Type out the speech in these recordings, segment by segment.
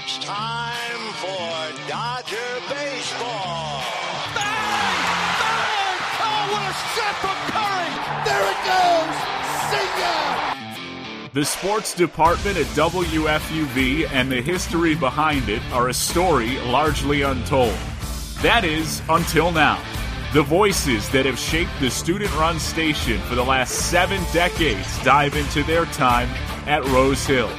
It's time for Dodger Baseball. Bang! Bang! Oh, what a shot from Curry! There it goes! See ya! The sports department at WFUV and the history behind it are a story largely untold. That is, until now. The voices that have shaped the student run station for the last seven decades dive into their time at Rose Hill.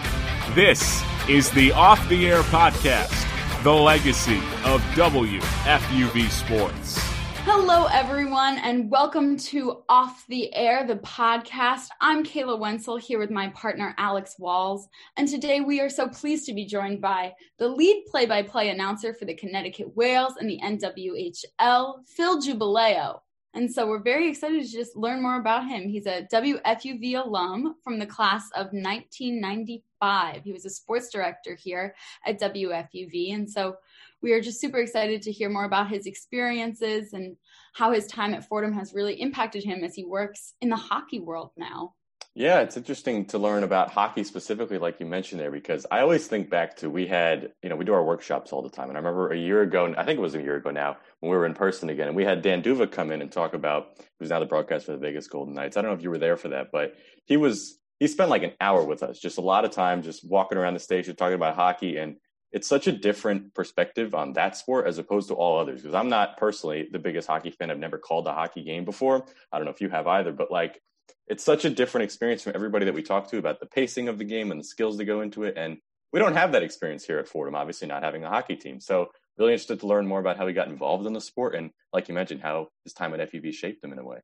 This is the Off the Air podcast, the legacy of WFUV Sports. Hello, everyone, and welcome to Off the Air, the podcast. I'm Kayla Wenzel here with my partner, Alex Walls. And today we are so pleased to be joined by the lead play by play announcer for the Connecticut Whales and the NWHL, Phil Giubileo. And so we're very excited to just learn more about him. He's a WFUV alum from the class of 1995. He was a sports director here at WFUV. And so we are just super excited to hear more about his experiences and how his time at Fordham has really impacted him as he works in the hockey world now. Yeah, it's interesting to learn about hockey specifically, like you mentioned there, because I always think back to we had, you know, we do our workshops all the time. And I remember a year ago, I think it was a year ago now, when we were in person again, and we had Dan D'Uva come in and talk about, who's now the broadcast for the Vegas Golden Knights. I don't know if you were there for that, but he was, he spent like an hour with us, just a lot of time just walking around the station, talking about hockey. And it's such a different perspective on that sport as opposed to all others. Because I'm not personally the biggest hockey fan. I've never called a hockey game before. I don't know if you have either, but like it's such a different experience from everybody that we talk to about the pacing of the game and the skills that go into it. And we don't have that experience here at Fordham, obviously not having a hockey team. So really interested to learn more about how he got involved in the sport and like you mentioned, how his time at FUV shaped him in a way.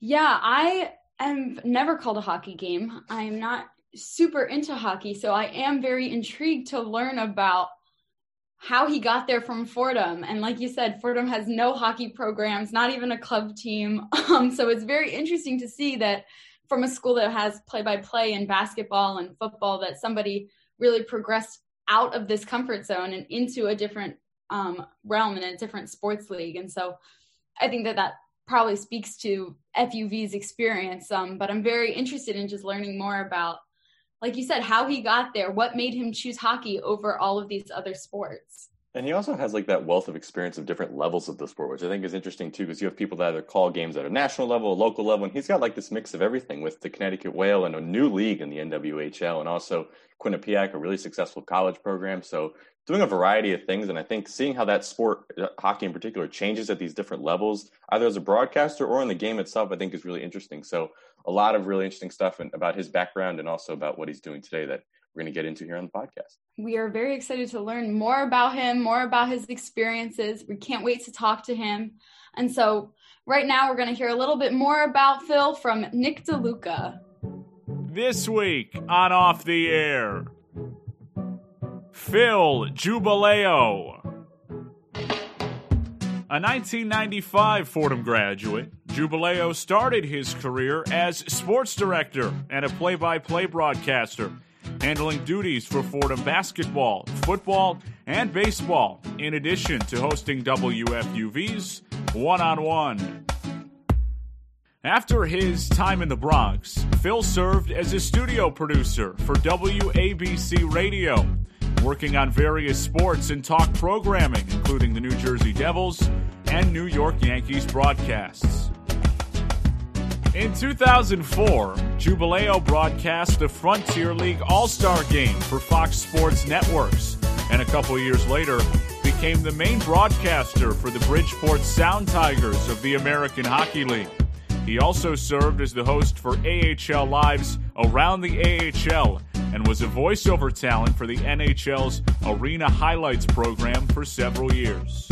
Yeah, I have never called a hockey game. I'm not super into hockey, so I am very intrigued to learn about how he got there from Fordham. And like you said, Fordham has no hockey programs, not even a club team. Um, so it's very interesting to see that from a school that has play by play in basketball and football, that somebody really progressed out of this comfort zone and into a different um, realm and a different sports league. And so I think that that probably speaks to FUV's experience. Um, but I'm very interested in just learning more about like you said, how he got there, what made him choose hockey over all of these other sports. And he also has like that wealth of experience of different levels of the sport, which I think is interesting too, because you have people that either call games at a national level, a local level, and he's got like this mix of everything with the Connecticut Whale and a new league in the NWHL, and also Quinnipiac, a really successful college program. So doing a variety of things, and I think seeing how that sport, uh, hockey in particular, changes at these different levels, either as a broadcaster or in the game itself, I think is really interesting. So a lot of really interesting stuff about his background and also about what he's doing today that we're going to get into here on the podcast. We are very excited to learn more about him, more about his experiences. We can't wait to talk to him. And so, right now, we're going to hear a little bit more about Phil from Nick DeLuca. This week on Off the Air, Phil Giubileo. A 1995 Fordham graduate, Giubileo started his career as sports director and a play by play broadcaster handling duties for Fordham basketball, football, and baseball, in addition to hosting WFUV's One on One. After his time in the Bronx, Phil served as a studio producer for WABC Radio, working on various sports and talk programming, including the New Jersey Devils and New York Yankees broadcasts. In 2004, Giubileo broadcast the Frontier League All Star Game for Fox Sports Networks, and a couple years later, became the main broadcaster for the Bridgeport Sound Tigers of the American Hockey League. He also served as the host for AHL Live's Around the AHL and was a voiceover talent for the NHL's Arena Highlights program for several years.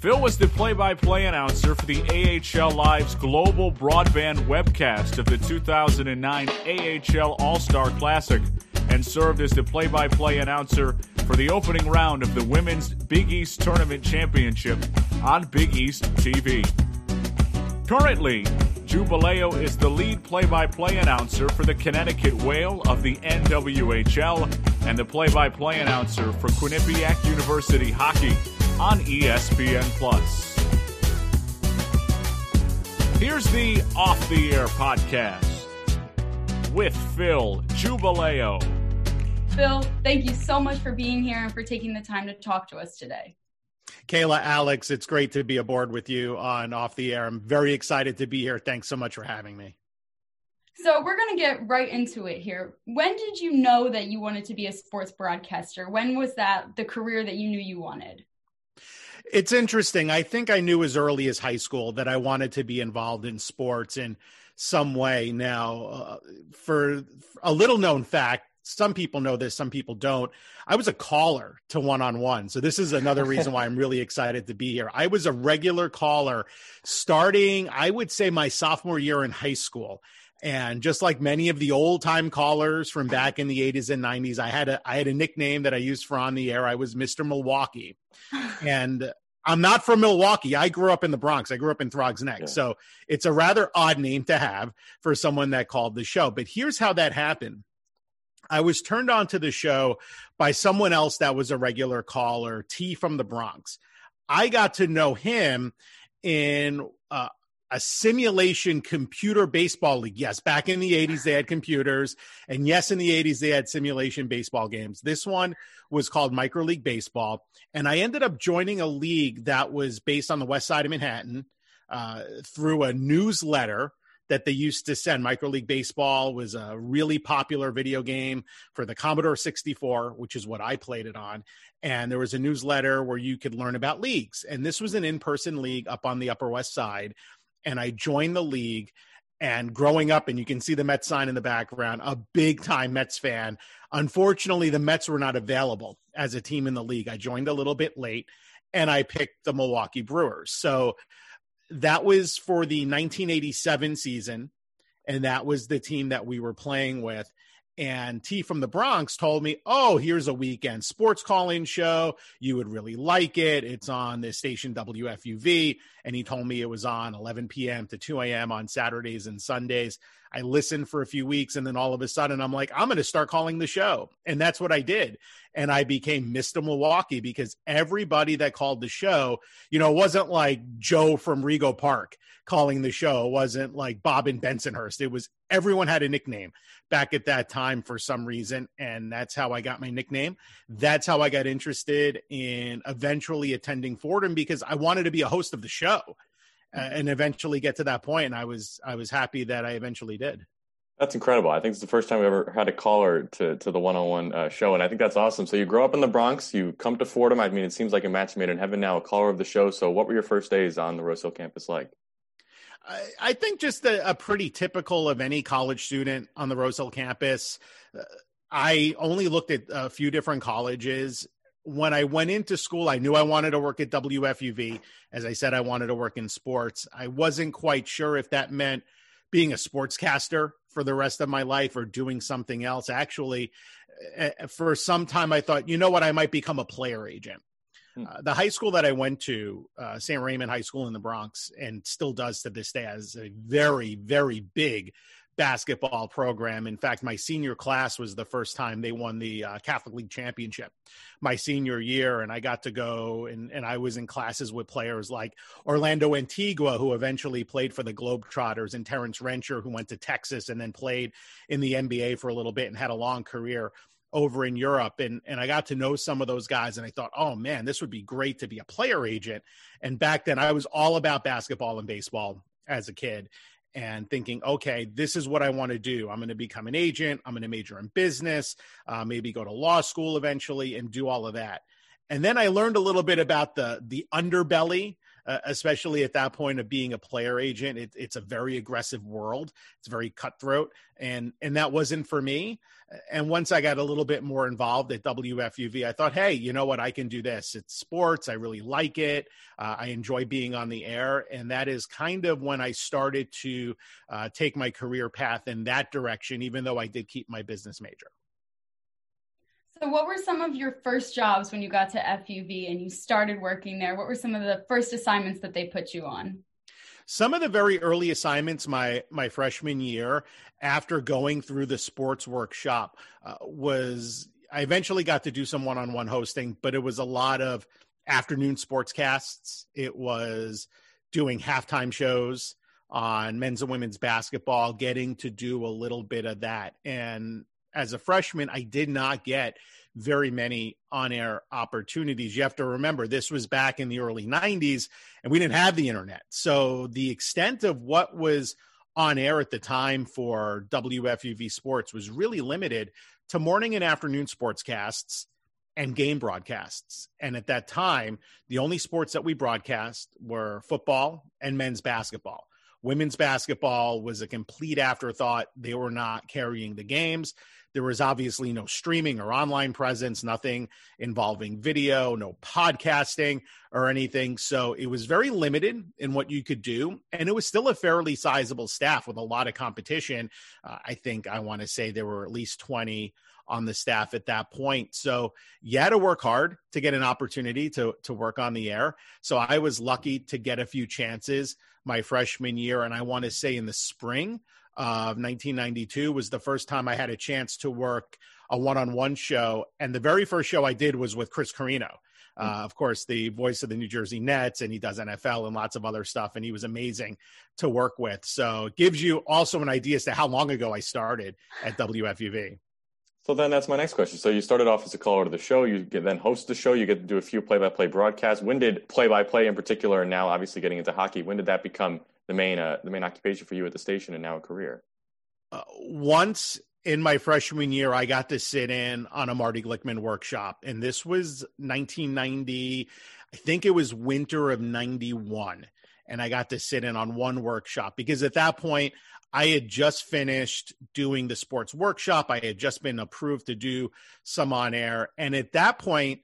Phil was the play by play announcer for the AHL Live's global broadband webcast of the 2009 AHL All Star Classic and served as the play by play announcer for the opening round of the Women's Big East Tournament Championship on Big East TV. Currently, Giubileo is the lead play by play announcer for the Connecticut Whale of the NWHL and the play by play announcer for Quinnipiac University Hockey on ESPN Plus. Here's the Off the Air podcast with Phil Giubileo. Phil, thank you so much for being here and for taking the time to talk to us today. Kayla, Alex, it's great to be aboard with you on Off the Air. I'm very excited to be here. Thanks so much for having me. So, we're going to get right into it here. When did you know that you wanted to be a sports broadcaster? When was that the career that you knew you wanted? It's interesting. I think I knew as early as high school that I wanted to be involved in sports in some way. Now, uh, for a little known fact, some people know this, some people don't. I was a caller to one on one. So this is another reason why I'm really excited to be here. I was a regular caller starting, I would say, my sophomore year in high school. And just like many of the old time callers from back in the 80s and 90s, I had a I had a nickname that I used for on the air. I was Mr. Milwaukee. And I'm not from Milwaukee. I grew up in the Bronx. I grew up in Throgs Neck. Yeah. So it's a rather odd name to have for someone that called the show. But here's how that happened. I was turned on to the show by someone else that was a regular caller, T from the Bronx. I got to know him in uh, a simulation computer baseball league. Yes, back in the 80s, they had computers. And yes, in the 80s, they had simulation baseball games. This one was called Micro League Baseball. And I ended up joining a league that was based on the west side of Manhattan uh, through a newsletter that they used to send. Micro League Baseball was a really popular video game for the Commodore 64, which is what I played it on. And there was a newsletter where you could learn about leagues. And this was an in person league up on the Upper West Side. And I joined the league. And growing up, and you can see the Mets sign in the background, a big time Mets fan. Unfortunately, the Mets were not available as a team in the league. I joined a little bit late and I picked the Milwaukee Brewers. So that was for the 1987 season, and that was the team that we were playing with. And T from the Bronx told me, Oh, here's a weekend sports calling show. You would really like it. It's on the station WFUV. And he told me it was on 11 p.m. to 2 a.m. on Saturdays and Sundays. I listened for a few weeks and then all of a sudden I'm like, I'm going to start calling the show. And that's what I did. And I became Mr. Milwaukee because everybody that called the show, you know, wasn't like Joe from Rego Park calling the show. It wasn't like Bob and Bensonhurst. It was everyone had a nickname back at that time for some reason. And that's how I got my nickname. That's how I got interested in eventually attending Fordham because I wanted to be a host of the show and eventually get to that point. And I was I was happy that I eventually did. That's incredible. I think it's the first time we ever had a caller to to the one on one show, and I think that's awesome. So you grow up in the Bronx, you come to Fordham. I mean, it seems like a match made in heaven. Now, a caller of the show. So, what were your first days on the Rose Hill campus like? I, I think just a, a, pretty typical of any college student on the Rose Hill campus. Uh, I only looked at a few different colleges when I went into school, I knew I wanted to work at WFUV. As I said, I wanted to work in sports. I wasn't quite sure if that meant being a sportscaster for the rest of my life or doing something else. Actually, eh, eh, for some time, I thought, you know what, I might become a player agent. Hmm. Uh, the high school that I went to, uh, St. Raymond High School in the Bronx, and still does to this day, has a very, very big basketball program. In fact, my senior class was the first time they won the uh, Catholic League championship my senior year. And I got to go and, and I was in classes with players like Orlando Antigua, who eventually played for the Globetrotters, and Terrence Rencher, who went to Texas and then played in the NBA for a little bit and had a long career over in Europe. And, and I got to know some of those guys and I thought, oh man, this would be great to be a player agent. And back then I was all about basketball and baseball as a kid and thinking, okay, this is what I want to do. I'm going to become an agent. I'm going to major in business, uh, maybe go to law school eventually, and do all of that. And then I learned a little bit about the the underbelly, especially at that point of being a player agent. It, it's a very aggressive world. It's very cutthroat, and and that wasn't for me. And once I got a little bit more involved at WFUV, I thought, hey, you know what? I can do this. It's sports. I really like it. Uh, I enjoy being on the air. And that is kind of when I started to uh, take my career path in that direction, even though I did keep my business major. So, what were some of your first jobs when you got to FUV and you started working there? What were some of the first assignments that they put you on? Some of the very early assignments my my freshman year, after going through the sports workshop, uh, was I eventually got to do some one on one hosting, but it was a lot of afternoon sportscasts. It was doing halftime shows on men's and women's basketball, getting to do a little bit of that. And as a freshman, I did not get very many on air opportunities. You have to remember, this was back in the early 90s, and we didn't have the internet. So the extent of what was on air at the time for WFUV Sports was really limited to morning and afternoon sportscasts and game broadcasts. And at that time, the only sports that we broadcast were football and men's basketball. Women's basketball was a complete afterthought. They were not carrying the games. There was obviously no streaming or online presence, nothing involving video, no podcasting or anything. So it was very limited in what you could do. And it was still a fairly sizable staff with a lot of competition. Uh, I think I want to say there were at least 20 on the staff at that point. So you had to work hard to get an opportunity to to work on the air. So I was lucky to get a few chances my freshman year, and I want to say in the spring of 1992 was the first time I had a chance to work a one-on-one show, and the very first show I did was with Chris Carrino. Uh, of course, the voice of the New Jersey Nets, and he does NFL and lots of other stuff, and he was amazing to work with. So, it gives you also an idea as to how long ago I started at WFUV. So then that's my next question. So you started off as a caller to the show. You get, then host the show. You get to do a few play-by-play broadcasts. When did play-by-play in particular, and now obviously getting into hockey, when did that become the main uh, the main occupation for you at the station and now a career? Uh, once in my freshman year, I got to sit in on a Marty Glickman workshop, and this was 1990. I think it was winter of 91 and I got to sit in on one workshop because at that point I had just finished doing the sports workshop. I had just been approved to do some on air. And at that point,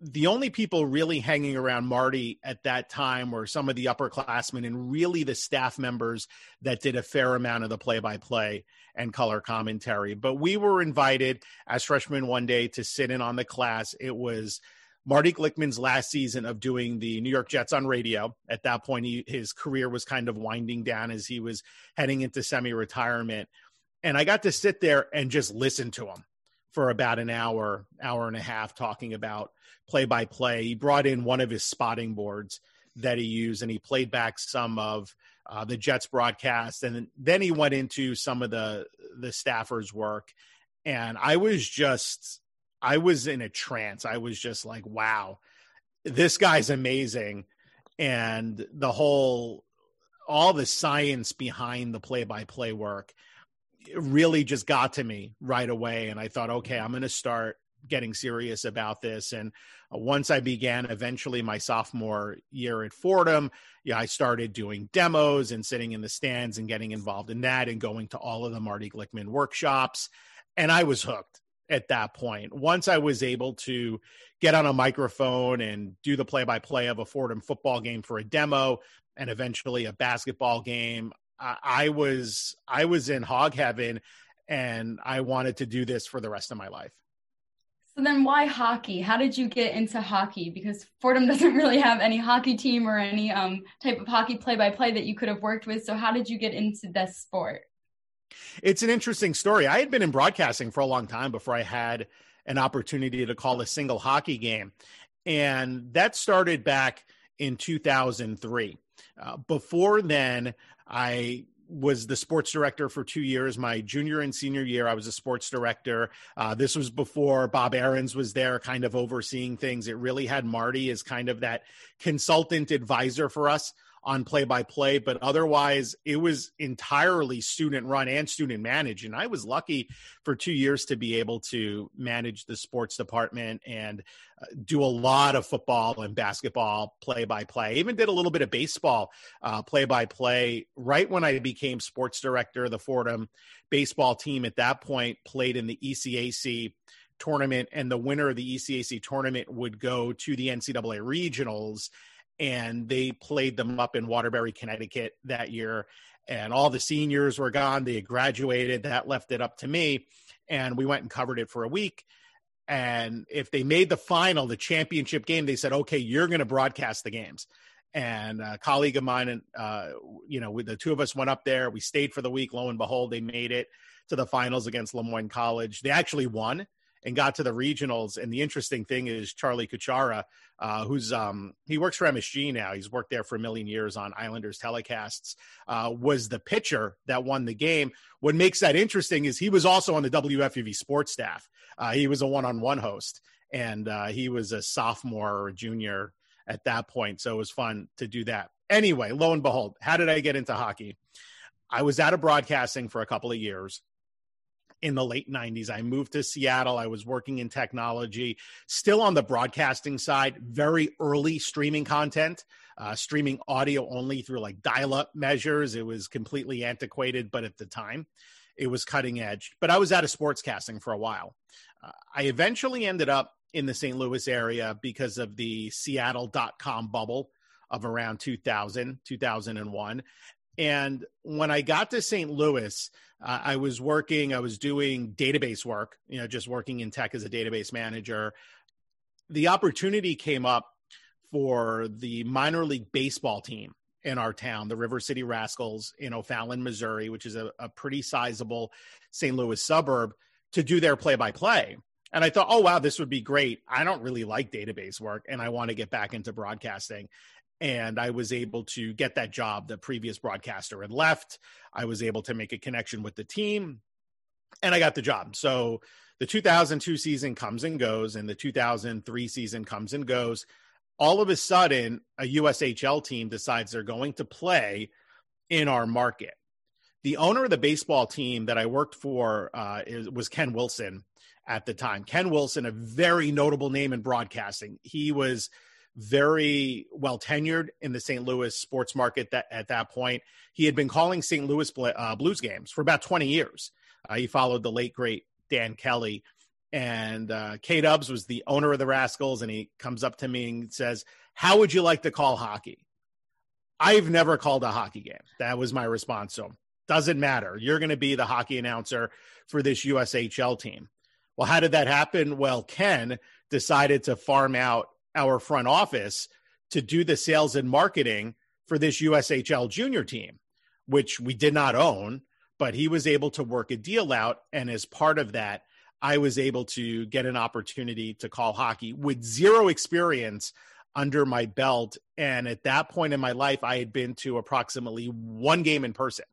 the only people really hanging around Marty at that time were some of the upperclassmen and really the staff members that did a fair amount of the play by play and color commentary. But we were invited as freshmen one day to sit in on the class. It was Marty Glickman's last season of doing the New York Jets on radio. At that point, he, his career was kind of winding down as he was heading into semi retirement. And I got to sit there and just listen to him for about an hour, hour and a half, talking about play by play. He brought in one of his spotting boards that he used and he played back some of uh, the Jets broadcast. And then he went into some of the, the staffers' work. And I was just I was in a trance. I was just like, wow, this guy's amazing. And the whole, all the science behind the play by play work really just got to me right away. And I thought, okay, I'm going to start getting serious about this. And uh, once I began eventually my sophomore year at Fordham, yeah, I started doing demos and sitting in the stands and getting involved in that and going to all of the Marty Glickman workshops. And I was hooked at that point. Once I was able to get on a microphone and do the play by play of a Fordham football game for a demo and eventually a basketball game, I was I was in hog heaven and I wanted to do this for the rest of my life. So then why hockey? How did you get into hockey? Because Fordham doesn't really have any hockey team or any um, type of hockey play by play that you could have worked with. So how did you get into this sport? It's an interesting story. I had been in broadcasting for a long time before I had an opportunity to call a single hockey game. And that started back in 2003. Uh, before then, I was the sports director for two years. My junior and senior year, I was a sports director. Uh, this was before Bob Ahrens was there, kind of overseeing things. It really had Marty as kind of that consultant advisor for us on play by play, but otherwise it was entirely student run and student managed. And I was lucky for two years to be able to manage the sports department and uh, do a lot of football and basketball play by play. Even did a little bit of baseball play by play right when I became sports director. The Fordham baseball team at that point played in the ECAC tournament, and the winner of the ECAC tournament would go to the NCAA regionals and they played them up in Waterbury, Connecticut that year. And all the seniors were gone. They had graduated. That left it up to me. And we went and covered it for a week. And if they made the final, the championship game, they said, okay, you're going to broadcast the games. And a colleague of mine, and uh, you know, the two of us went up there. We stayed for the week. Lo and behold, they made it to the finals against Le Moyne College. They actually won and got to the regionals. And the interesting thing is Charlie Kuchara, uh, who's um, he works for MSG now. He's worked there for a million years on Islanders telecasts. Uh, was the pitcher that won the game. What makes that interesting is he was also on the WFUV sports staff. Uh, he was a one-on-one host, and uh, he was a sophomore or junior at that point. So it was fun to do that. Anyway, lo and behold, how did I get into hockey? I was out of broadcasting for a couple of years in the late 90s. I moved to Seattle. I was working in technology, still on the broadcasting side, very early streaming content, uh, streaming audio only through like dial up measures. It was completely antiquated, but at the time, it was cutting edge. But I was out of sportscasting for a while. Uh, I eventually ended up in the St. Louis area because of the Seattle.com bubble of around 2000, 2001. And when I got to St. Louis, uh, I was working, I was doing database work, you know, just working in tech as a database manager. The opportunity came up for the minor league baseball team in our town, the River City Rascals in O'Fallon, Missouri, which is a, a pretty sizable St. Louis suburb, to do their play by play. And I thought, oh, wow, this would be great. I don't really like database work and I want to get back into broadcasting. And I was able to get that job. The previous broadcaster had left. I was able to make a connection with the team and I got the job. So the 2002 season comes and goes, and the 2003 season comes and goes. All of a sudden, a USHL team decides they're going to play in our market. The owner of the baseball team that I worked for uh, is, was Ken Wilson at the time. Ken Wilson, a very notable name in broadcasting. He was very well tenured in the St. Louis sports market that at that point. He had been calling St. Louis uh, Blues games for about 20 years. Uh, he followed the late great Dan Kelly. And uh, K Dubs was the owner of the Rascals, and he comes up to me and says, How would you like to call hockey? I've never called a hockey game. That was my response him. Doesn't matter. You're going to be the hockey announcer for this USHL team. Well, how did that happen? Well, Ken decided to farm out our front office to do the sales and marketing for this USHL junior team, which we did not own, but he was able to work a deal out. And as part of that, I was able to get an opportunity to call hockey with zero experience under my belt. And at that point in my life, I had been to approximately one game in person.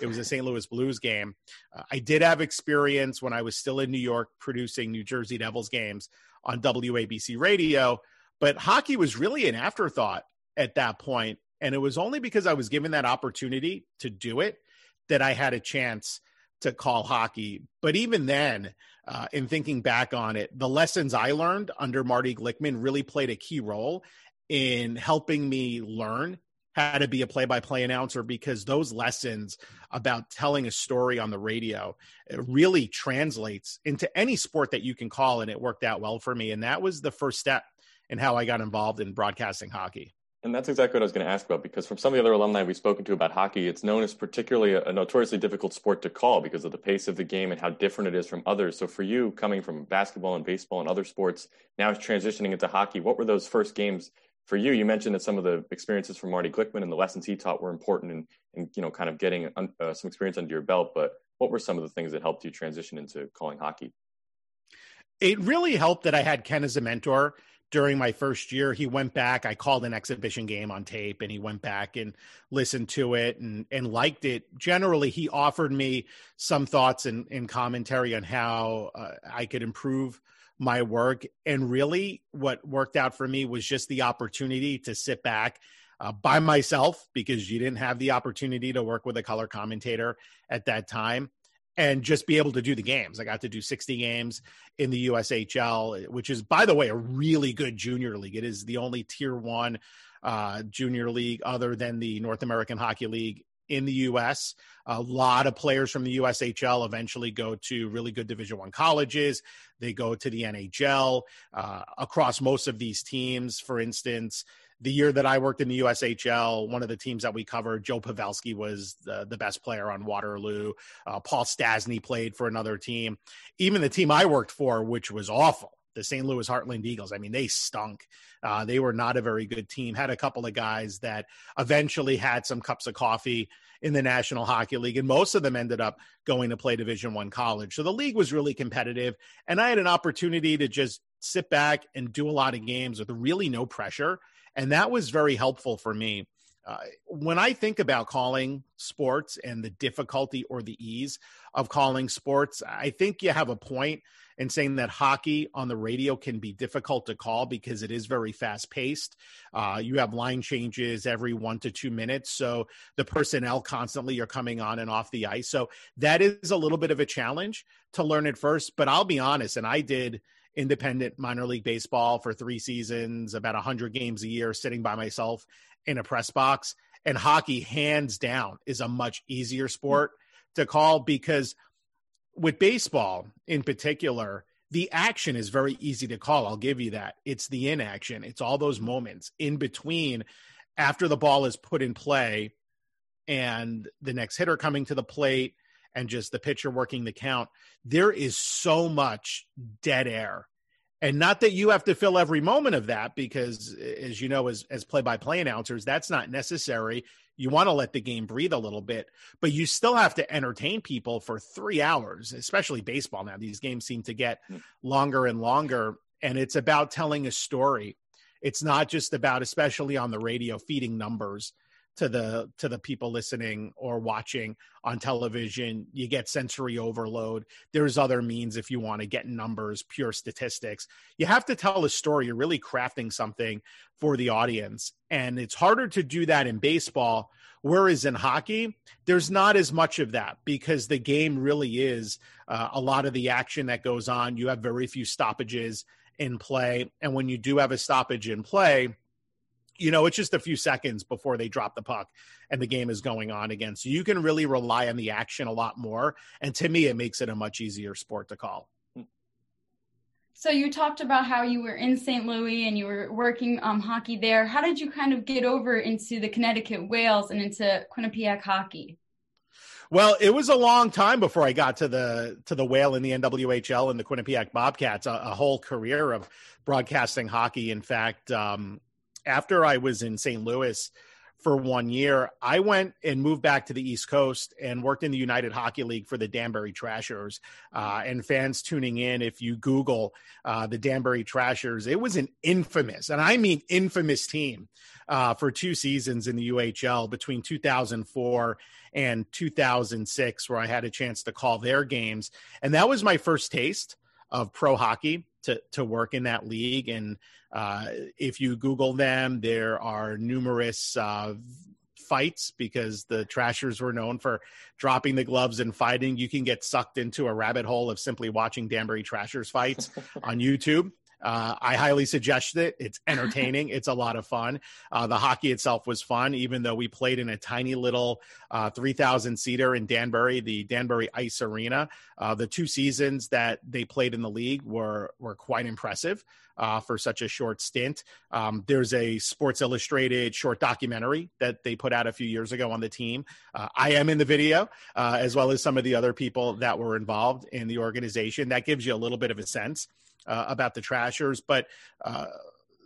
It was a St. Louis Blues game. Uh, I did have experience when I was still in New York producing New Jersey Devils games on WABC radio, but hockey was really an afterthought at that. And it was only because I was given that opportunity to do it that I had a chance to call hockey. But even then, uh, in thinking back on it, the lessons I learned under Marty Glickman really played a key role in helping me learn how to be a play-by-play announcer because those lessons about telling a story on the radio really translates into any sport that you can call and it worked out well for me and that was the first step in how I got involved in broadcasting hockey. And that's exactly what I was going to ask about because from some of the other alumni we've spoken to about hockey, it's known as particularly a, a, notoriously difficult sport to call because of the pace of the game and how different it is from others. So for you, coming from basketball and baseball and other sports, now transitioning into hockey, what were those first games for you, you mentioned that some of the experiences from Marty Glickman and the lessons he taught were important and, in you know, kind of getting uh, some experience under your belt. But what were some of the things that helped you transition into calling hockey? It really helped that I had Ken as a mentor during my first year. He went back. I called an exhibition game on tape, and he went back and listened to it and and liked it. Generally, he offered me some thoughts and, and commentary on how uh, I could improve my work. And really, what worked out for me was just the opportunity to sit back uh, by myself because you didn't have the opportunity to work with a color commentator at that time and just be able to do the games. I got to do 60 games in the USHL, which is, by the way, a really good junior league. It is the only tier one uh, junior league other than the North American Hockey League in the U.S. A lot of players from the USHL eventually go to really good Division One colleges. They go to the NHL. Uh, across most of these teams, for instance, the year that I worked in the USHL, one of the teams that we covered, Joe Pavelski was the, the best player on Waterloo. Uh, Paul Stastny played for another team. Even the team I worked for, which was awful, the St. Louis Heartland Eagles. I mean, they stunk. Uh, they were not a very good team. Had a couple of guys that eventually had some cups of coffee in the National Hockey League, and most of them ended up going to play Division One college. So the league was really competitive, and I had an opportunity to just sit back and do a lot of games with really no pressure, and that was very helpful for me. Uh, when I think about calling sports and the difficulty or the ease of calling sports, I think you have a point in saying that hockey on the radio can be difficult to call because it is very fast paced. Uh, you have line changes every one to two minutes. So the personnel constantly are coming on and off the ice. So that is a little bit of a challenge to learn it first. But I'll be honest, and I did independent minor league baseball for three seasons, about 100 games a year, sitting by myself in a press box. And hockey, hands down, is a much easier sport to call because with baseball in particular, the action is very easy to call. I'll give you that. It's the inaction, it's all those moments in between after the ball is put in play and the next hitter coming to the plate and just the pitcher working the count. There is so much dead air and not that you have to fill every moment of that because as you know as as play-by-play announcers that's not necessary you want to let the game breathe a little bit but you still have to entertain people for 3 hours especially baseball now these games seem to get hmm. longer and longer and it's about telling a story it's not just about especially on the radio feeding numbers to the to the people listening or watching on television you get sensory overload. There's other means if you want to get numbers pure statistics. You have to tell a story. You're really crafting something for the audience and it's harder to do that in baseball whereas in hockey there's not as much of that because the game really is uh, a lot of the action that goes on. You have very few stoppages in play and when you do have a stoppage in play you know, it's just a few seconds before they drop the puck and the game is going on again. So you can really rely on the action a lot more. And to me, it makes it a much easier sport to call. So you talked about how you were in St. Louis and you were working um, hockey there. How did you kind of get over into the Connecticut Whales and into Quinnipiac hockey? Well, it was a long time before I got to the to the whale in the NWHL and the Quinnipiac Bobcats. A, a whole career of broadcasting hockey. In fact, um, after I was in St. Louis for one year, I went and moved back to the East Coast and worked in the United Hockey League for the Danbury Trashers. Uh, and fans tuning in, if you Google uh, the Danbury Trashers, it was an infamous, and I mean infamous team uh, for two seasons in the UHL between 2004 and 2006, where I had a chance to call their games. And that was my first taste of pro hockey to to work in that league. And uh, if you Google them, there are numerous uh, fights because the Trashers were known for dropping the gloves and fighting. You can get sucked into a rabbit hole of simply watching Danbury Trashers fights on YouTube. Uh, I highly suggest it. It's entertaining. it's a lot of fun. Uh, the hockey itself was fun, even though we played in a tiny little uh, 3,000 seater in Danbury, the Danbury Ice Arena. Uh, the two seasons that they played in the league were were quite impressive. Uh, for such a short stint. Um, there's a Sports Illustrated short documentary that they put out a few years ago on the team. Uh, I am in the video, as well as some of the other people that were involved in the organization. That gives you a little bit of a sense uh, about the Trashers, but uh,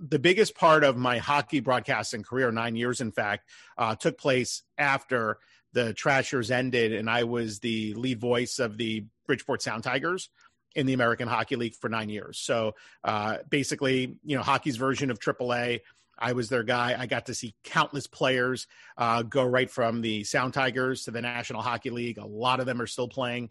the biggest part of my hockey broadcasting career, nine years in fact, uh, took place after the Trashers ended, and I was the lead voice of the Bridgeport Sound Tigers in the American Hockey League for nine years. So uh, basically, you know, hockey's version of AAA. I was their guy. I got to see countless players uh, go right from the Sound Tigers to the National Hockey League. A lot of them are still playing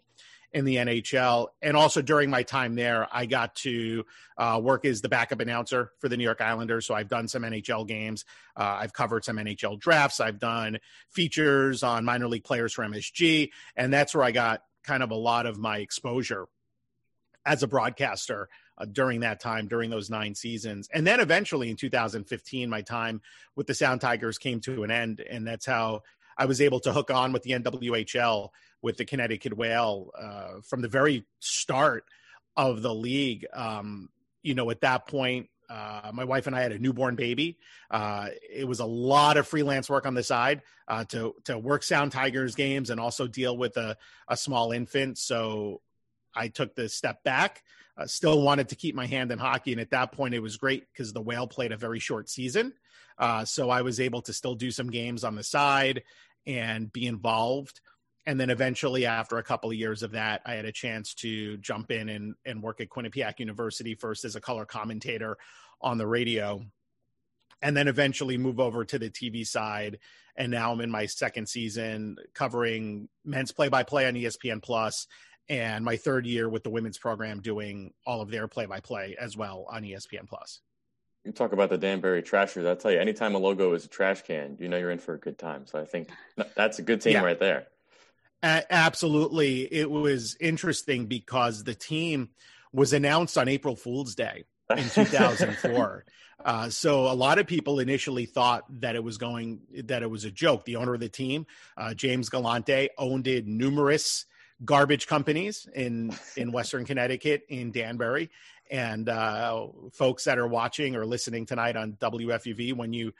in the NHL. And also during my time there, I got to uh, work as the backup announcer for the New York Islanders. So I've done some NHL games. Uh, I've covered some NHL drafts. I've done features on minor league players for MSG. And that's where I got kind of a lot of my exposure as a broadcaster uh, during that time, during those nine seasons. And then eventually in 2015, my time with the Sound Tigers came to an end. And that's how I was able to hook on with the NWHL with the Connecticut Whale uh, from the very start of the league. Um, you know, at that point, uh, my wife and I had a newborn baby. Uh, it was a lot of freelance work on the side uh, to to work Sound Tigers games and also deal with a, a small infant. So I took the step back. Still wanted to keep my hand in hockey, and at that point, it was great because the Whale played a very short season, uh, so I was able to still do some games on the side and be involved. And then eventually, after a couple of years of that, I had a chance to jump in and, and work at Quinnipiac University first as a color commentator on the radio, and then eventually move over to the TV side. And now I'm in my second season covering men's play by play on ESPN Plus and my third year with the women's program doing all of their play by play as well on ESPN Plus. You talk about the Danbury Trashers. I'll tell you, anytime a logo is a trash can, you know you're in for a good time. So I think that's a good team yeah. right there. absolutely. It was interesting because the team was announced on April Fool's Day in 2004. uh, so a lot of people initially thought that it was going that it was a joke. The owner of the team, uh, James Galante, owned it numerous garbage companies in in Western Connecticut in Danbury. And uh, folks that are watching or listening tonight on WFUV, when you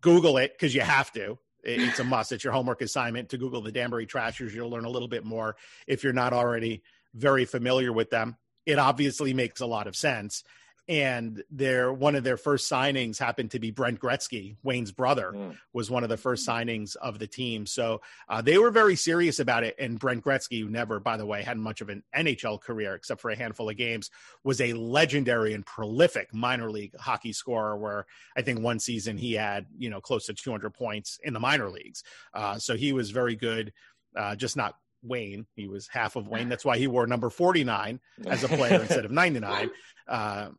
Google it, because you have to, it's a must. It's your homework assignment to Google the Danbury Trashers. You'll learn a little bit more if you're not already very familiar with them. It obviously makes a lot of sense and their one of their first signings happened to be Brent Gretzky, Wayne's brother, mm. was one of the first signings of the team. So uh, they were very serious about it. And Brent Gretzky, who never, by the way, had much of an NHL career except for a handful of games, was a legendary and prolific minor league hockey scorer. Where I think one season he had you know close to 200 points in the minor leagues. Uh, so he was very good, uh, just not Wayne. He was half of Wayne. That's why he wore number 49 as a player instead of 99. Uh,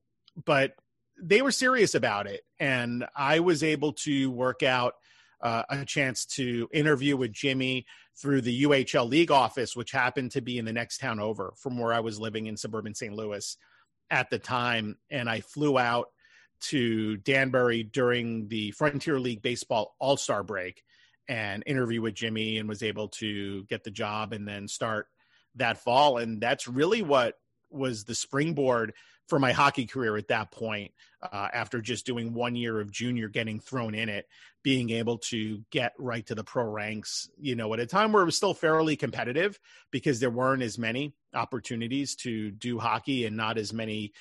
but they were serious about it. And I was able to work out uh, a chance to interview with Jimmy through the UHL League office, which happened to be in the next town over from where I was living in suburban St. Louis at the time. And I flew out to Danbury during the Frontier League Baseball All Star break and interview with Jimmy and was able to get the job and then start that fall. And that's really what was the springboard for my hockey career at that point uh, after just doing one year of junior getting thrown in it being able to get right to the pro ranks you know at a time where it was still fairly competitive because there weren't as many opportunities to do hockey and not as many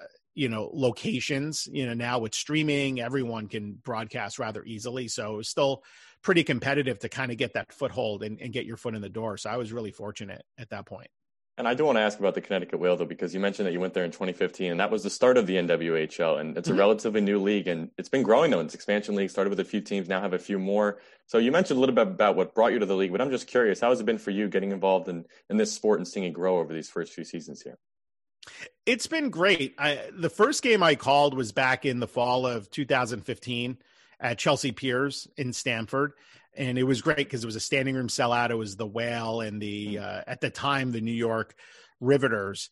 uh, you know locations you know now with streaming everyone can broadcast rather easily. So it was still pretty competitive to kind of get that foothold and, and get your foot in the door. So i was really fortunate at that point and I do want to ask about the Connecticut Whale, though, because you mentioned that you went there in 2015, and that was the start of the NWHL, and it's a mm-hmm. relatively new league, and it's been growing though. It's expansion league, started with a few teams, now have a few more. So you mentioned a little bit about what brought you to the league, but I'm just curious, how has it been for you getting involved in in this sport and seeing it grow over these first few seasons here? It's been great. I, the first game I called was back in the fall of 2015 at Chelsea Piers in Stamford and it was great because it was a standing room sellout. It was the Whale and the uh, at the time the New York Riveters.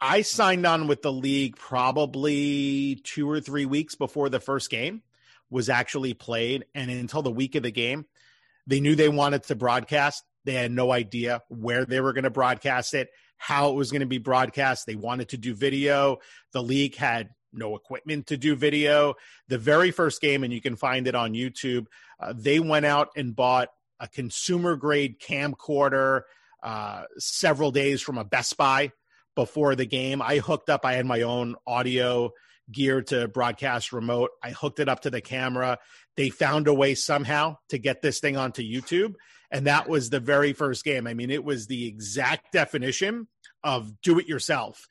I signed on with the league probably two or three weeks before the first game was actually played, and until the week of the game, they knew they wanted to broadcast. They had no idea where they were going to broadcast it, how it was going to be broadcast. They wanted to do video. The league had no equipment to do video. The very first game, and you can find it on YouTube, uh, they went out and bought a consumer grade camcorder uh, several days from a Best Buy before the game. I hooked up, I had my own audio gear to broadcast remote. I hooked it up to the camera. They found a way somehow to get this thing onto YouTube. And that was the very first game. I mean, it was the exact definition of do it yourself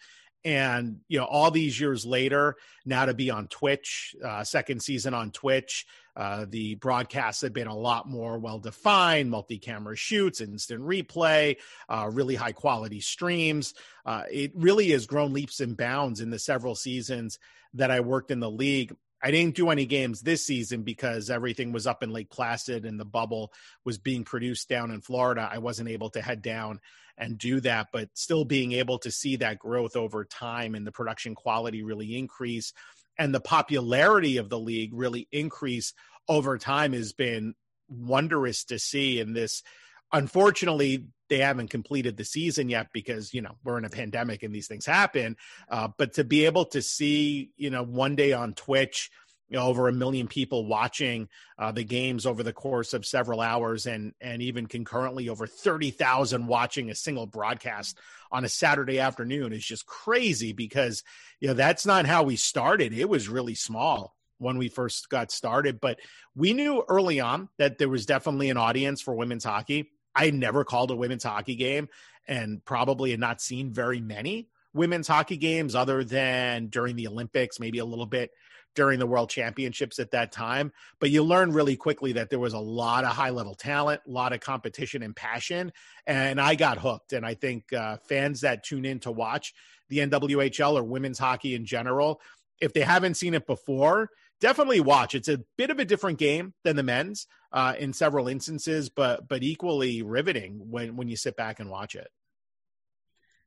and you know all these years later now to be on twitch uh, second season on twitch uh, the broadcasts have been a lot more well defined multi-camera shoots instant replay uh, really high quality streams. Uh, it really has grown leaps and bounds in the several seasons that i worked in the league I didn't do any games this season because everything was up in Lake Placid and the bubble was being produced down in Florida. I wasn't able to head down and do that, but still being able to see that growth over time and the production quality really increase and the popularity of the league really increase over time has been wondrous to see in this unfortunately they haven't completed the season yet because you know we're in a pandemic and these things happen uh, but to be able to see you know one day on twitch you know, over a million people watching uh, the games over the course of several hours, and and even concurrently over thirty thousand watching a single broadcast on a Saturday afternoon is just crazy because you know that's not how we started. It was really small when we first got started, but we knew early on that there was definitely an audience for women's hockey. I never called a women's hockey game, and probably had not seen very many women's hockey games other than during the Olympics, maybe a little bit during the world championships at that time. But you learn really quickly that there was a lot of high level talent, a lot of competition and passion. And I got hooked. And I think uh, fans that tune in to watch the NWHL or women's hockey in general, if they haven't seen it before, definitely watch. It's a bit of a different game than the men's uh, in several instances, but but equally riveting when when you sit back and watch it.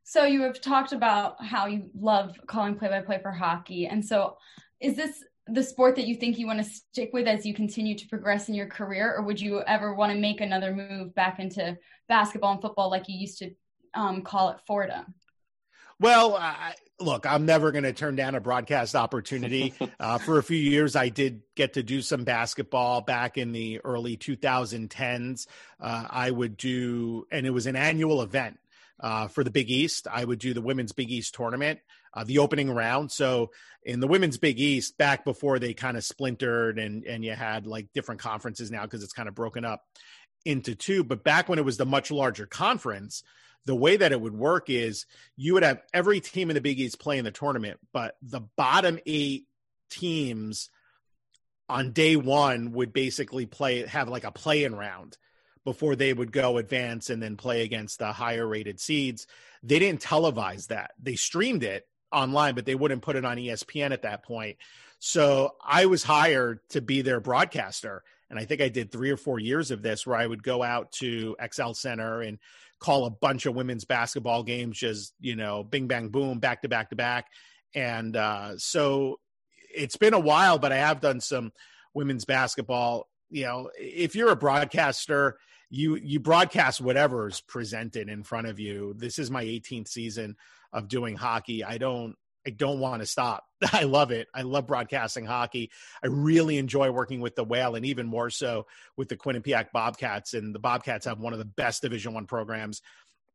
So you have talked about how you love calling play by play for hockey, and so is this the sport that you think you want to stick with as you continue to progress in your career, or would you ever want to make another move back into basketball and football like you used to um, call it Fordham? Well, I, look, I'm never going to turn down a broadcast opportunity. Uh, for a few years, I did get to do some basketball back in the early 2010s. Uh, I would do, and it was an annual event uh, for the Big East. I would do the Women's Big East tournament, uh, the opening round. So in the Women's Big East, back before they kind of splintered and and you had like different conferences now because it's kind of broken up into two. But back when it was the much larger conference, the way that it would work is you would have every team in the Big East play in the tournament, but the bottom eight teams on day one would basically play have like a play-in round before they would go advance and then play against the higher rated seeds. They didn't televise that. They streamed it online, but they wouldn't put it on ESPN at that point. So I was hired to be their broadcaster. And I think I did three or four years of this where I would go out to XL Center and call a bunch of women's basketball games, just, you know, bing, bang, boom, back to back to back. And uh, so it's been a while, but I have done some women's basketball. You know, if you're a broadcaster, you you broadcast whatever is presented in front of you. This is my 18th season of doing hockey. I don't I don't want to stop. I love it. I love broadcasting hockey. I really enjoy working with the Whale and even more so with the Quinnipiac Bobcats. And the Bobcats have one of the best Division One programs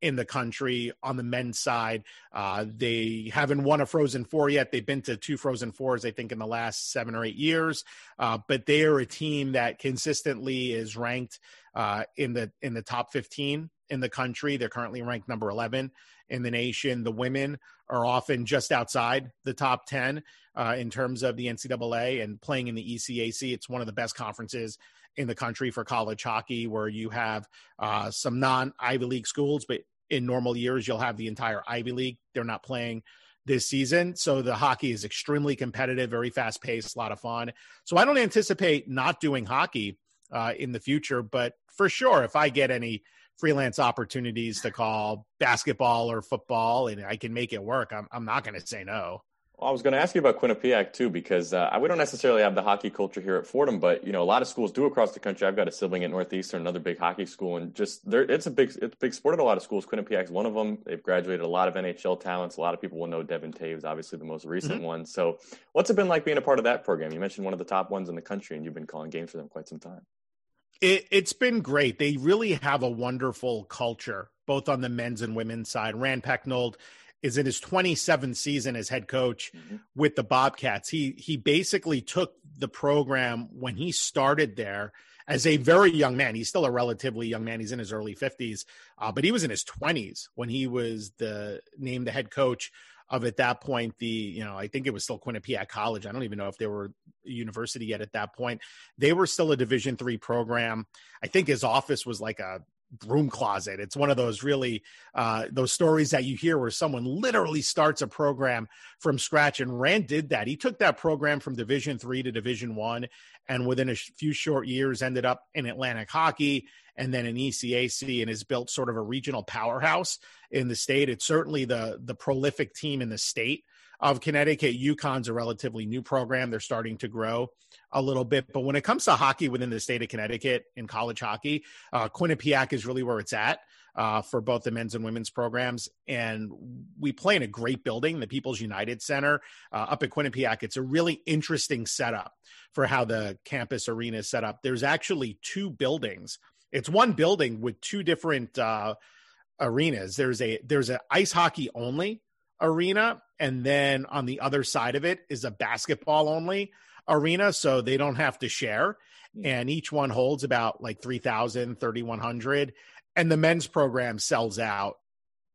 in the country on the men's side. Uh, they haven't won a Frozen Four yet. They've been to two Frozen Fours, I think, in the last seven or eight years. Uh, but they are a team that consistently is ranked uh, in the in the top 15 in the country. They're currently ranked number 11 in the nation. The women are often just outside the top 10 uh, in terms of the NCAA and playing in the ECAC. It's one of the best conferences in the country for college hockey, where you have uh, some non Ivy League schools, but in normal years, you'll have the entire Ivy League. They're not playing this season. So the hockey is extremely competitive, very fast paced, a lot of fun. So I don't anticipate not doing hockey uh, in the future, but for sure, if I get any freelance opportunities to call basketball or football and I can make it work, I'm, I'm not going to say no. Well, I was going to ask you about Quinnipiac too, because uh, we don't necessarily have the hockey culture here at Fordham, but you know a lot of schools do across the country. I've got a sibling at Northeastern, another big hockey school, and just there, it's a big it's a big sport at a lot of schools. Quinnipiac's one of them. They've graduated a lot of NHL talents. A lot of people will know Devon Toews, obviously the most recent mm-hmm. one. So, what's it been like being a part of that program? You mentioned one of the top ones in the country, and you've been calling games for them quite some time. It, it's been great. They really have a wonderful culture, both on the men's and women's side. Rand Pecknold is in his 27th season as head coach mm-hmm. with the Bobcats. He he basically took the program when he started there as a very young man. He's still a relatively young man. He's in his early 50s, uh, but he was in his 20s when he was the named the head coach of at that point the you know I think it was still Quinnipiac College. I don't even know if they were a university yet at that point. They were still a Division three program. I think his office was like a broom closet. It's one of those really uh, those stories that you hear where someone literally starts a program from scratch. And Rand did that. He took that program from Division three to Division one, and within a few short years ended up in Atlantic Hockey and then in ECAC, and has built sort of a regional powerhouse in the state. It's certainly the the prolific team in the state of Connecticut. UConn's a relatively new program. They're starting to grow a little bit. But when it comes to hockey within the state of Connecticut in college hockey, uh, Quinnipiac is really where it's at. uh, for both the men's and women's programs. And we play in a great building, the People's United Center uh, up at Quinnipiac. It's a really interesting setup for how the campus arena is set up. There's actually two buildings. It's one building with two different uh, arenas. There's a there's an ice hockey only arena, and then on the other side of it is a basketball only arena, so they don't have to share. Hmm. And each one holds about like 3,000, 3,100 and the men's program sells out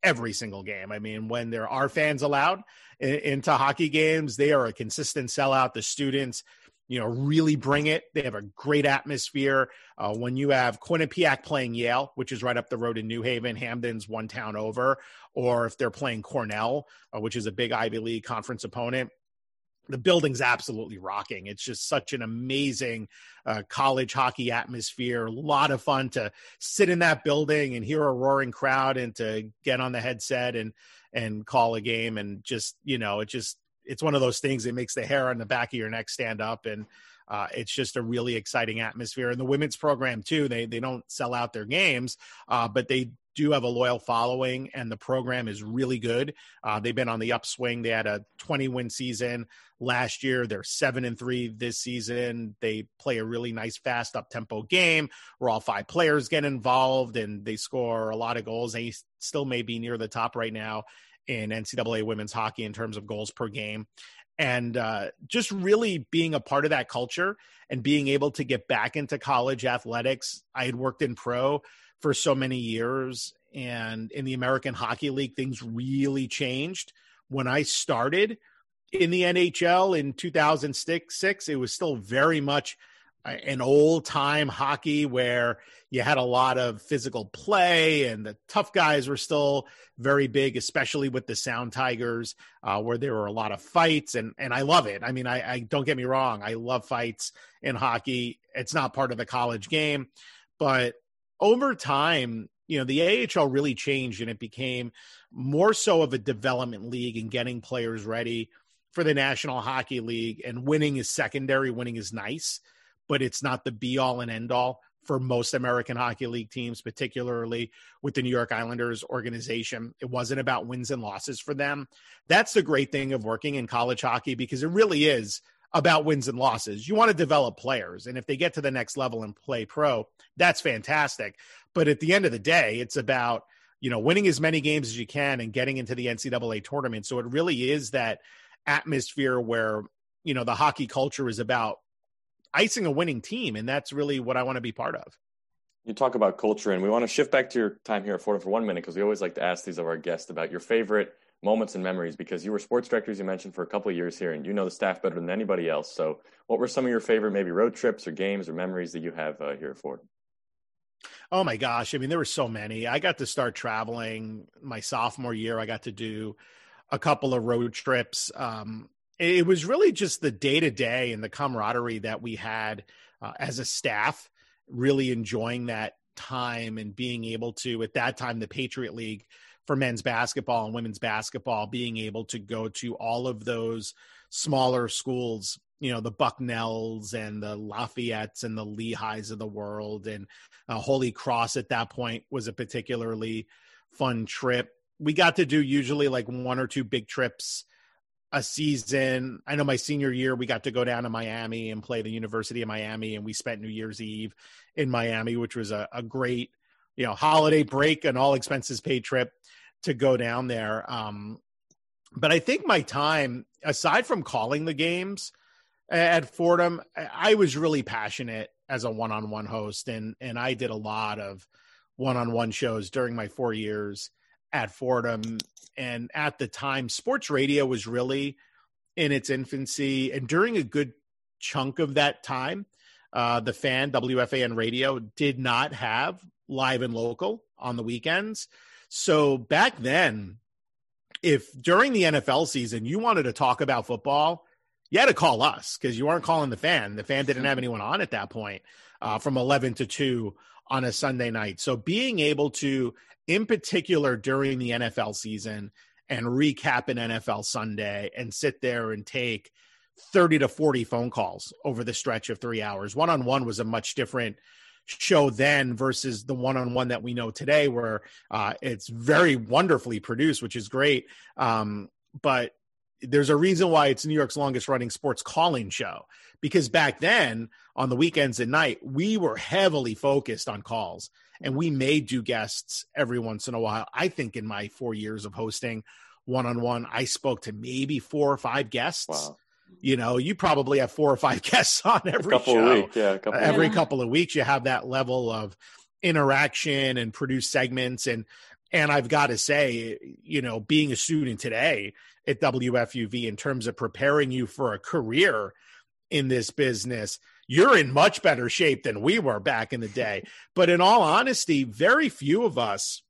every single game. I mean, when there are fans allowed into hockey games, they are a consistent sellout. The students, you know, really bring it. They have a great atmosphere. Uh, when you have Quinnipiac playing Yale, which is right up the road in New Haven, Hamden's one town over, or if they're playing Cornell, uh, which is a big Ivy League conference opponent, the building's absolutely rocking. It's just such an amazing uh, college hockey atmosphere. A lot of fun to sit in that building and hear a roaring crowd and to get on the headset and and call a game and just you know it just it's one of those things that makes the hair on the back of your neck stand up and uh, it's just a really exciting atmosphere and the women's program too they they don't sell out their games uh, but they do have a loyal following, and the program is really good. Uh, they've been on the upswing. They had a 20 win season last year. They're seven and three this season. They play a really nice, fast, up tempo game where all five players get involved and they score a lot of goals. They still may be near the top right now in NCAA women's hockey in terms of goals per game. And uh, just really being a part of that culture and being able to get back into college athletics. I had worked in pro for so many years. And in the American Hockey League, things really changed. When I started in the NHL in 2006, it was still very much an old time hockey where you had a lot of physical play and the tough guys were still very big, especially with the Sound Tigers, uh, where there were a lot of fights. And, and I love it. I mean, I, I don't get me wrong. I love fights in hockey. It's not part of the college game, but over time, you know, the AHL really changed and it became more so of a development league and getting players ready for the National Hockey League. And winning is secondary, winning is nice, but it's not the be all and end all for most American Hockey League teams, particularly with the New York Islanders organization. It wasn't about wins and losses for them. That's the great thing of working in college hockey because it really is about wins and losses. You want to develop players. And if they get to the next level and play pro, that's fantastic. But at the end of the day, it's about, you know, winning as many games as you can and getting into the NCAA tournament. So it really is that atmosphere where, you know, the hockey culture is about icing a winning team. And that's really what I want to be part of. You talk about culture, and we want to shift back to your time here at Fordham for one minute because we always like to ask these of our guests about your favorite moments and memories because you were sports director, as you mentioned, for a couple of years here, and you know the staff better than anybody else. So, what were some of your favorite, maybe road trips or games or memories that you have uh, here at Ford? Oh my gosh! I mean, there were so many. I got to start traveling my sophomore year. I got to do a couple of road trips. Um, it was really just the day to day and the camaraderie that we had uh, as a staff. Really enjoying that time and being able to, at that time, the Patriot League for men's basketball and women's basketball, being able to go to all of those smaller schools, you know, the Bucknells and the Lafayettes and the Lehighs of the world. And uh, Holy Cross at that point was a particularly fun trip. We got to do usually like one or two big trips a season. I know my senior year, we got to go down to Miami and play the University of Miami, and we spent New Year's Eve in Miami, which was a, a great, you know, holiday break and all expenses paid trip to go down there. Um, but I think my time, aside from calling the games at Fordham, I was really passionate as a one-on-one host, and and I did a lot of one-on-one shows during my four years at Fordham. And at the time, sports radio was really in its infancy, and during a good chunk of that time, uh, the fan WFAN radio did not have live and local on the weekends. So back then, if during the NFL season you wanted to talk about football, you had to call us because you weren't calling the fan. The fan didn't have anyone on at that point uh, from 11 to 2 on a Sunday night. So being able to, in particular during the NFL season, and recap an NFL Sunday and sit there and take 30 to 40 phone calls over the stretch of three hours. One on one was a much different show then versus the one-on-one that we know today where uh, it's very wonderfully produced which is great um, but there's a reason why it's new york's longest running sports calling show because back then on the weekends and night we were heavily focused on calls and we may do guests every once in a while i think in my four years of hosting one-on-one i spoke to maybe four or five guests Wow. you know you probably have four or five guests on every a couple show of weeks, yeah, couple. every Yeah. couple of weeks you have that level of interaction and produce segments and and I've got to say you know being a student today at WFUV in terms of preparing you for a career in this business you're in much better shape than we were back in the day but in all honesty very few of us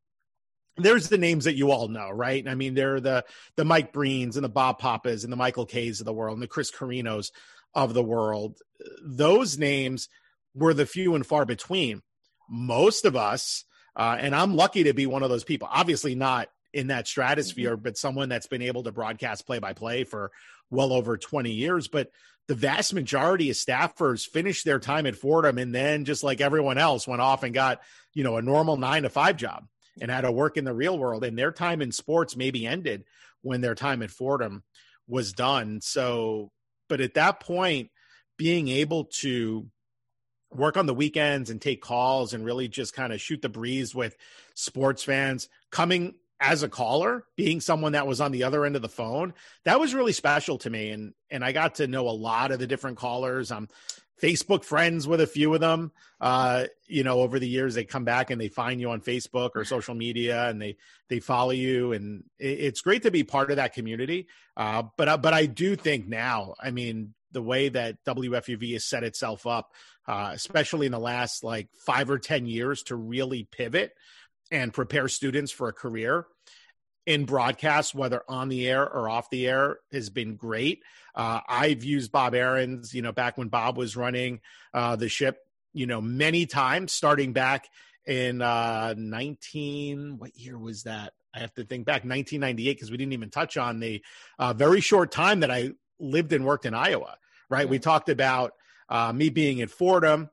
there's the names that you all know, right? I mean, there are the the Mike Breens and the Bob Papas and the Michael Kays of the world and the Chris Carrinos of the world. Those names were the few and far between. Most of us, uh, and I'm lucky to be one of those people. Obviously, not in that stratosphere, but someone that's been able to broadcast play by play for well over 20 years. But the vast majority of staffers finished their time at Fordham and then, just like everyone else, went off and got you know a normal nine to five job and had to work in the real world. And their time in sports maybe ended when their time at Fordham was done. So, but at that point, being able to work on the weekends and take calls and really just kind of shoot the breeze with sports fans. Coming as a caller being someone that was on the other end of the phone that was really special to me and and i got to know a lot of the different callers. I'm facebook friends with a few of them. Uh you know over the years they come back and they find you on facebook or social media and they they follow you and it, it's great to be part of that community. Uh but I, but i do think now i mean the way that wfuv has set itself up uh especially in the last like five or ten years to really pivot and prepare students for a career in broadcast, whether on the air or off the air, has been great. Uh, I've used Bob Ahrens, you know, back when Bob was running uh, the ship, you know, many times, starting back in uh, 19, what year was that? I have to think back, 1998, because we didn't even touch on the uh, very short time that I lived and worked in Iowa, right? We talked about uh, me being at Fordham,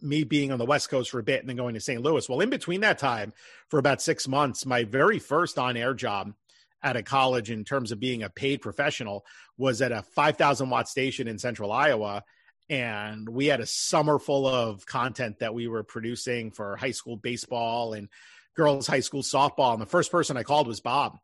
me being on the West Coast for a bit and then going to St. Louis. Well, in between that time, for about six months, my very first on air job at a college in terms of being a paid professional was at a 5,000 watt station in central Iowa. And we had a summer full of content that we were producing for high school baseball and girls' high school softball. And the first person I called was Bob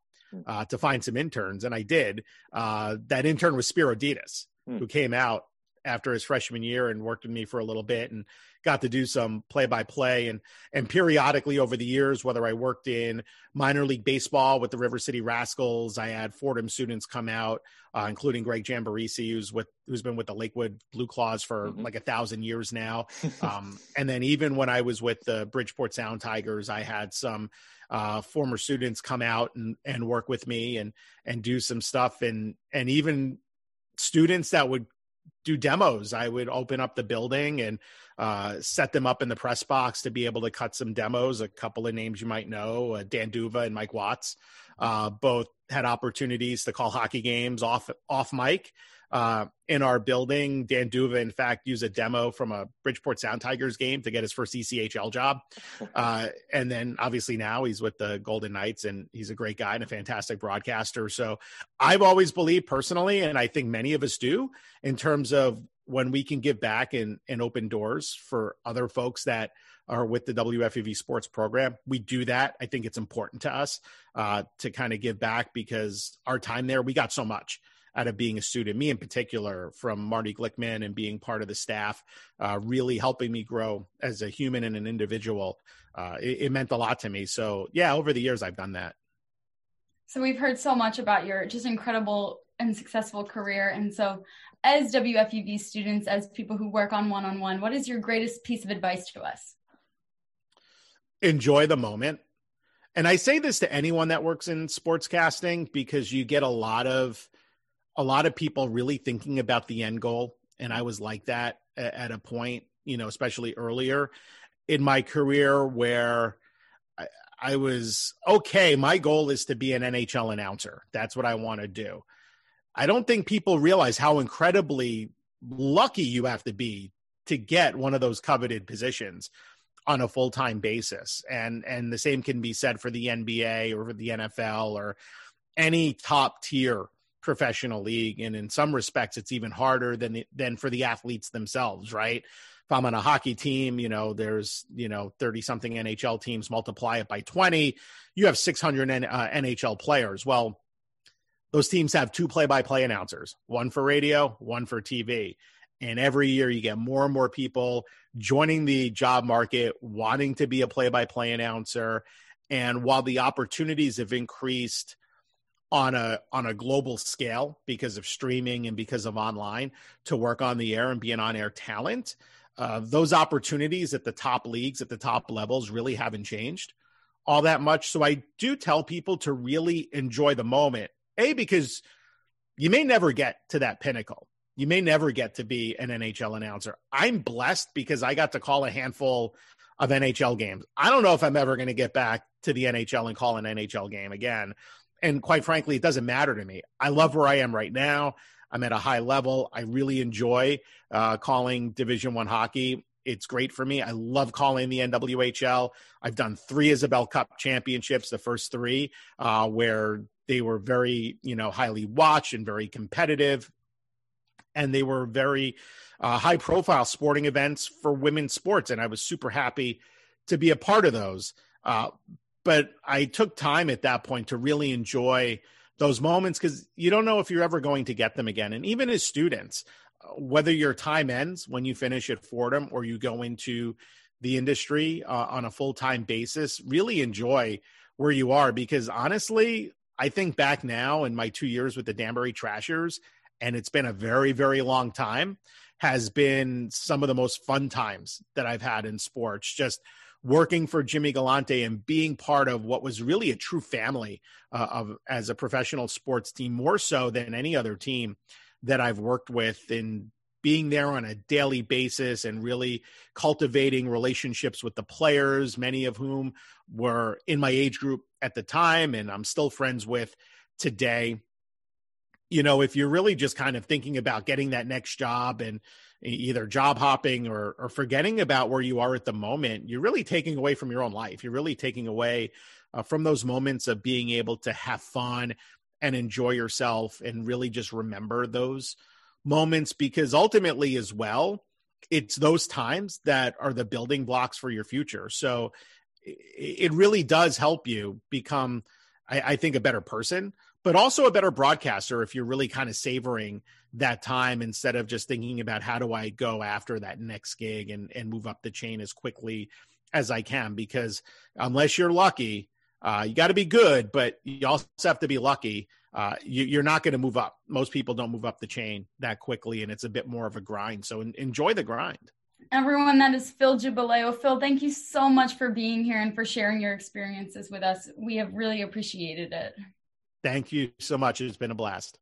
uh, to find some interns. And I did. Uh, that intern was Spiro Ditas, Hmm. who came out after his freshman year and worked with me for a little bit and got to do some play by play and and periodically over the years whether I worked in minor league baseball with the River City Rascals I had Fordham students come out uh, including Greg Jamborisi who's with who's been with the Lakewood Blue Claws for Mhm. like a thousand years now um, and then even when I was with the Bridgeport Sound Tigers I had some uh, former students come out and, and work with me and and do some stuff and and even students that would do demos. I would open up the building and uh, set them up in the press box to be able to cut some demos. A couple of names you might know, uh, Dan Duva and Mike Watts, uh, both had opportunities to call hockey games off off mic uh, in our building. Dan Duva, in fact, used a demo from a Bridgeport Sound Tigers game to get his first ECHL job. Uh, and then obviously now he's with the Golden Knights and he's a great guy and a fantastic broadcaster. So I've always believed personally, and I think many of us do, in terms of when we can give back and, and open doors for other folks that are with the WFUV sports program. We do that. I think it's important to us uh, to kind of give back because our time there, we got so much out of being a student, me in particular, from Marty Glickman and being part of the staff, uh, really helping me grow as a human and an individual. Uh, it, it meant a lot to me. So, yeah, over the years, I've done that. So we've heard so much about your just incredible and successful career. And so, as WFUV students, as people who work on one on one, what is your greatest piece of advice to us? Enjoy the moment. And I say this to anyone that works in sportscasting because you get a lot of a lot of people really thinking about the end goal. And I was like that at a point, you know, especially earlier in my career where I, I was okay. My goal is to be an NHL announcer. That's what I want to do. I don't think people realize how incredibly lucky you have to be to get one of those coveted positions on a full-time basis and and the same can be said for the NBA or the NFL or any top tier professional league and in some respects it's even harder than than for the athletes themselves right? If i'm on a hockey team you know there's you know 30 something nhl teams multiply it by 20 you have 600 uh, nhl players. Well those teams have two play-by-play announcers one for radio one for tv and every year you get more and more people joining the job market wanting to be a play-by-play announcer. And while the opportunities have increased on a on a global scale because of streaming and because of online to work on the air and be an on air talent. Uh, those opportunities at the top leagues at the top levels really haven't changed all that much. So I do tell people to really enjoy the moment. A because you may never get to that pinnacle. You may never get to be an NHL announcer. I'm blessed because I got to call a handful of NHL games. I don't know if I'm ever going to get back to the NHL and call an NHL game again and quite frankly, it doesn't matter to me. I love where I am right now. I'm at a high level. I really enjoy uh, calling Division One hockey. It's great for me. I love calling the NWHL. I've done three Isobel Cup championships, the first three, uh, where they were very, you know, highly watched and very competitive, and they were very uh, high profile sporting events for women's sports, and I was super happy to be a part of those. Uh, but I took time at that point to really enjoy those moments because you don't know if you're ever going to get them again. And even as students, whether your time ends when you finish at Fordham or you go into the industry uh, on a full time basis, really enjoy where you are because honestly, I think back now in my two years with the Danbury Trashers, and it's been a very, very long time, has been some of the most fun times that I've had in sports. Just working for Jimmy Galante and being part of what was really a true family uh, of as a professional sports team, more so than any other team that I've worked with in being there on a daily basis and really cultivating relationships with the players, many of whom were in my age group at the time and I'm still friends with today. You know, if you're really just kind of thinking about getting that next job and either job hopping or, or forgetting about where you are at the moment, you're really taking away from your own life. You're really taking away uh, from those moments of being able to have fun and enjoy yourself and really just remember those moments because ultimately, as well, it's those times that are the building blocks for your future. So it really does help you become, I, I think, a better person, but also a better broadcaster if you're really kind of savoring that time instead of just thinking about how do I go after that next gig and, and move up the chain as quickly as I can. Because unless you're lucky, uh, you got to be good, but you also have to be lucky. Uh, you, are not going to move up. Most people don't move up the chain that quickly, and it's a bit more of a grind. So en- enjoy the grind. Everyone, that is Phil Giubileo. Phil, thank you so much for being here and for sharing your experiences with us. We have really appreciated it. Thank you so much. It's been a blast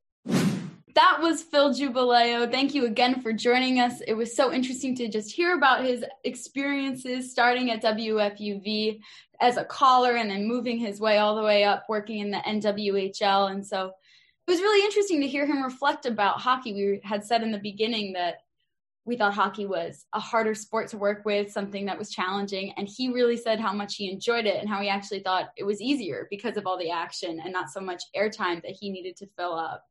that was Phil Giubileo. Thank you again for joining us. It was so interesting to just hear about his experiences starting at WFUV as a caller and then moving his way all the way up working in the NWHL. And so it was really interesting to hear him reflect about hockey. We had said in the beginning that we thought hockey was a harder sport to work with, something that was challenging. And he really said how much he enjoyed it and how he actually thought it was easier because of all the action and not so much airtime that he needed to fill up.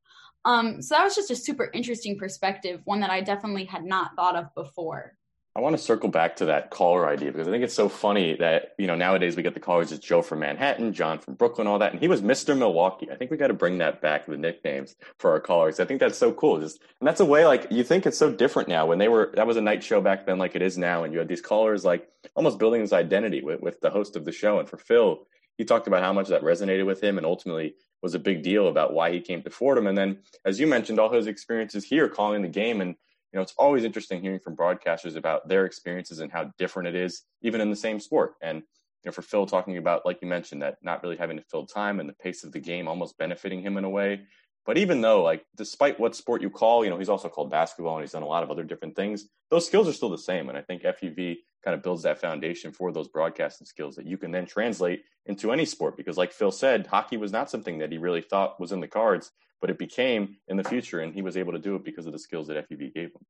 Um, so that was just a super interesting perspective, one that I definitely had not thought of before. I want to circle back to that caller idea because I think it's so funny that, you know, nowadays we get the callers as Joe from Manhattan, John from Brooklyn, all that. And he was Mr. Milwaukee. I think we got to bring that back, the nicknames for our callers. I think that's so cool. Just, and that's a way like you think it's so different now when they were, that was a night show back then, like it is now. And you had these callers like almost building his identity with, with the host of the show. And for Phil, he talked about how much that resonated with him and ultimately was a big deal about why he came to Fordham. And then, as you mentioned, all his experiences here calling the game. And, you know, it's always interesting hearing from broadcasters about their experiences and how different it is, even in the same sport. And, you know, for Phil talking about, like you mentioned, that not really having to fill time and the pace of the game almost benefiting him in a way. But even though, like, despite what sport you call, you know, he's also called basketball and he's done a lot of other different things, those skills are still the same. And I think FUV kind of builds that foundation for those broadcasting skills that you can then translate into any sport. Because, like Phil said, hockey was not something that he really thought was in the cards, but it became in the future. And he was able to do it because of the skills that FUV gave him.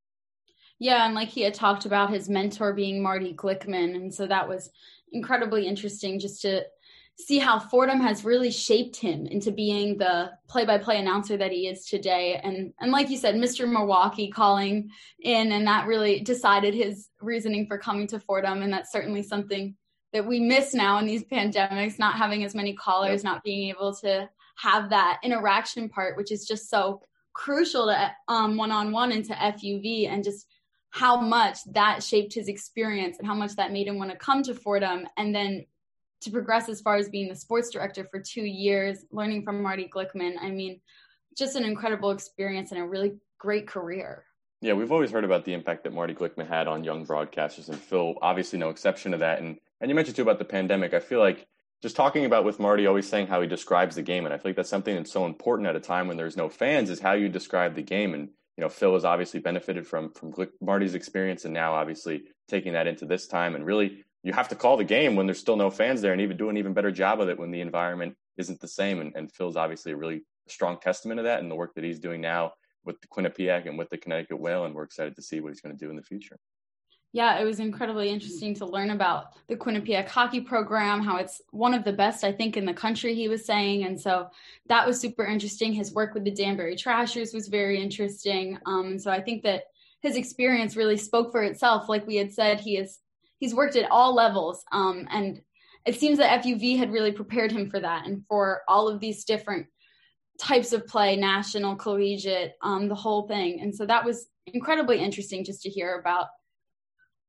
Yeah, and like he had talked about his mentor being Marty Glickman. And so that was incredibly interesting just to see how Fordham has really shaped him into being the play-by-play announcer that he is today. And and like you said, Mr. Milwaukee calling in, and that really decided his reasoning for coming to Fordham. And that's certainly something that we miss now in these pandemics, not having as many callers, not being able to have that interaction part, which is just so crucial to um, one-on-one into FUV and just how much that shaped his experience and how much that made him want to come to Fordham and then to progress as far as being the sports director for two years, learning from Marty Glickman. I mean, just an incredible experience and a really great career. Yeah, we've always heard about the impact that Marty Glickman had on young broadcasters, and Phil obviously no exception to that. And and you mentioned too about the pandemic. I feel like just talking about with Marty, always saying how he describes the game, and I feel like that's something that's so important at a time when there's no fans is how you describe the game. And you know, Phil has obviously benefited from from Marty's experience, and now obviously taking that into this time, and really you have to call the game when there's still no fans there, and even do an even better job of it when the environment isn't the same. And, and Phil's obviously a really strong testament of that, and the work that he's doing now with the Quinnipiac and with the Connecticut Whale, and we're excited to see what he's going to do in the future yeah, it was incredibly interesting to learn about the Quinnipiac hockey program, how it's one of the best, I think, in the country, he was saying. And so that was super interesting. His work with the Danbury Trashers was very interesting. Um, so I think that his experience really spoke for itself. Like we had said, he is he's worked at all levels. Um, and it seems that FUV had really prepared him for that and for all of these different types of play, national, collegiate, um, the whole thing. And so that was incredibly interesting just to hear about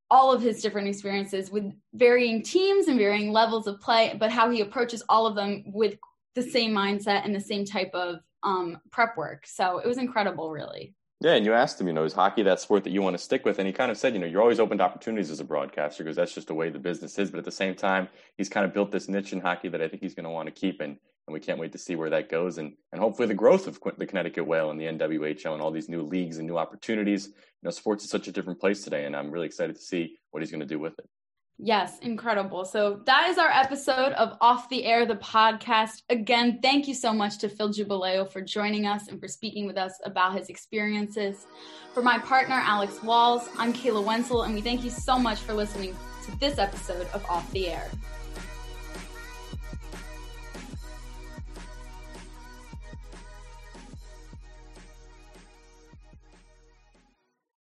all of his different experiences with varying teams and varying levels of play, but how he approaches all of them with the same mindset and the same type of um, prep work. So it was incredible, really. Yeah, and you asked him, you know, is hockey that sport that you want to stick with? And he kind of said, you know, you're always open to opportunities as a broadcaster because that's just the way the business is. But at the same time, he's kind of built this niche in hockey that I think he's going to want to keep. And, and we can't wait to see where that goes. And, and hopefully the growth of the Connecticut Whale and the NWHL and all these new leagues and new opportunities. You know, sports is such a different place today. And I'm really excited to see what he's going to do with it. Yes, incredible. So that is our episode of Off the Air, the podcast. Again, thank you so much to Phil Giubileo for joining us and for speaking with us about his experiences. For my partner, Alex Walls, I'm Kayla Wenzel, and we thank you so much for listening to this episode of Off the Air.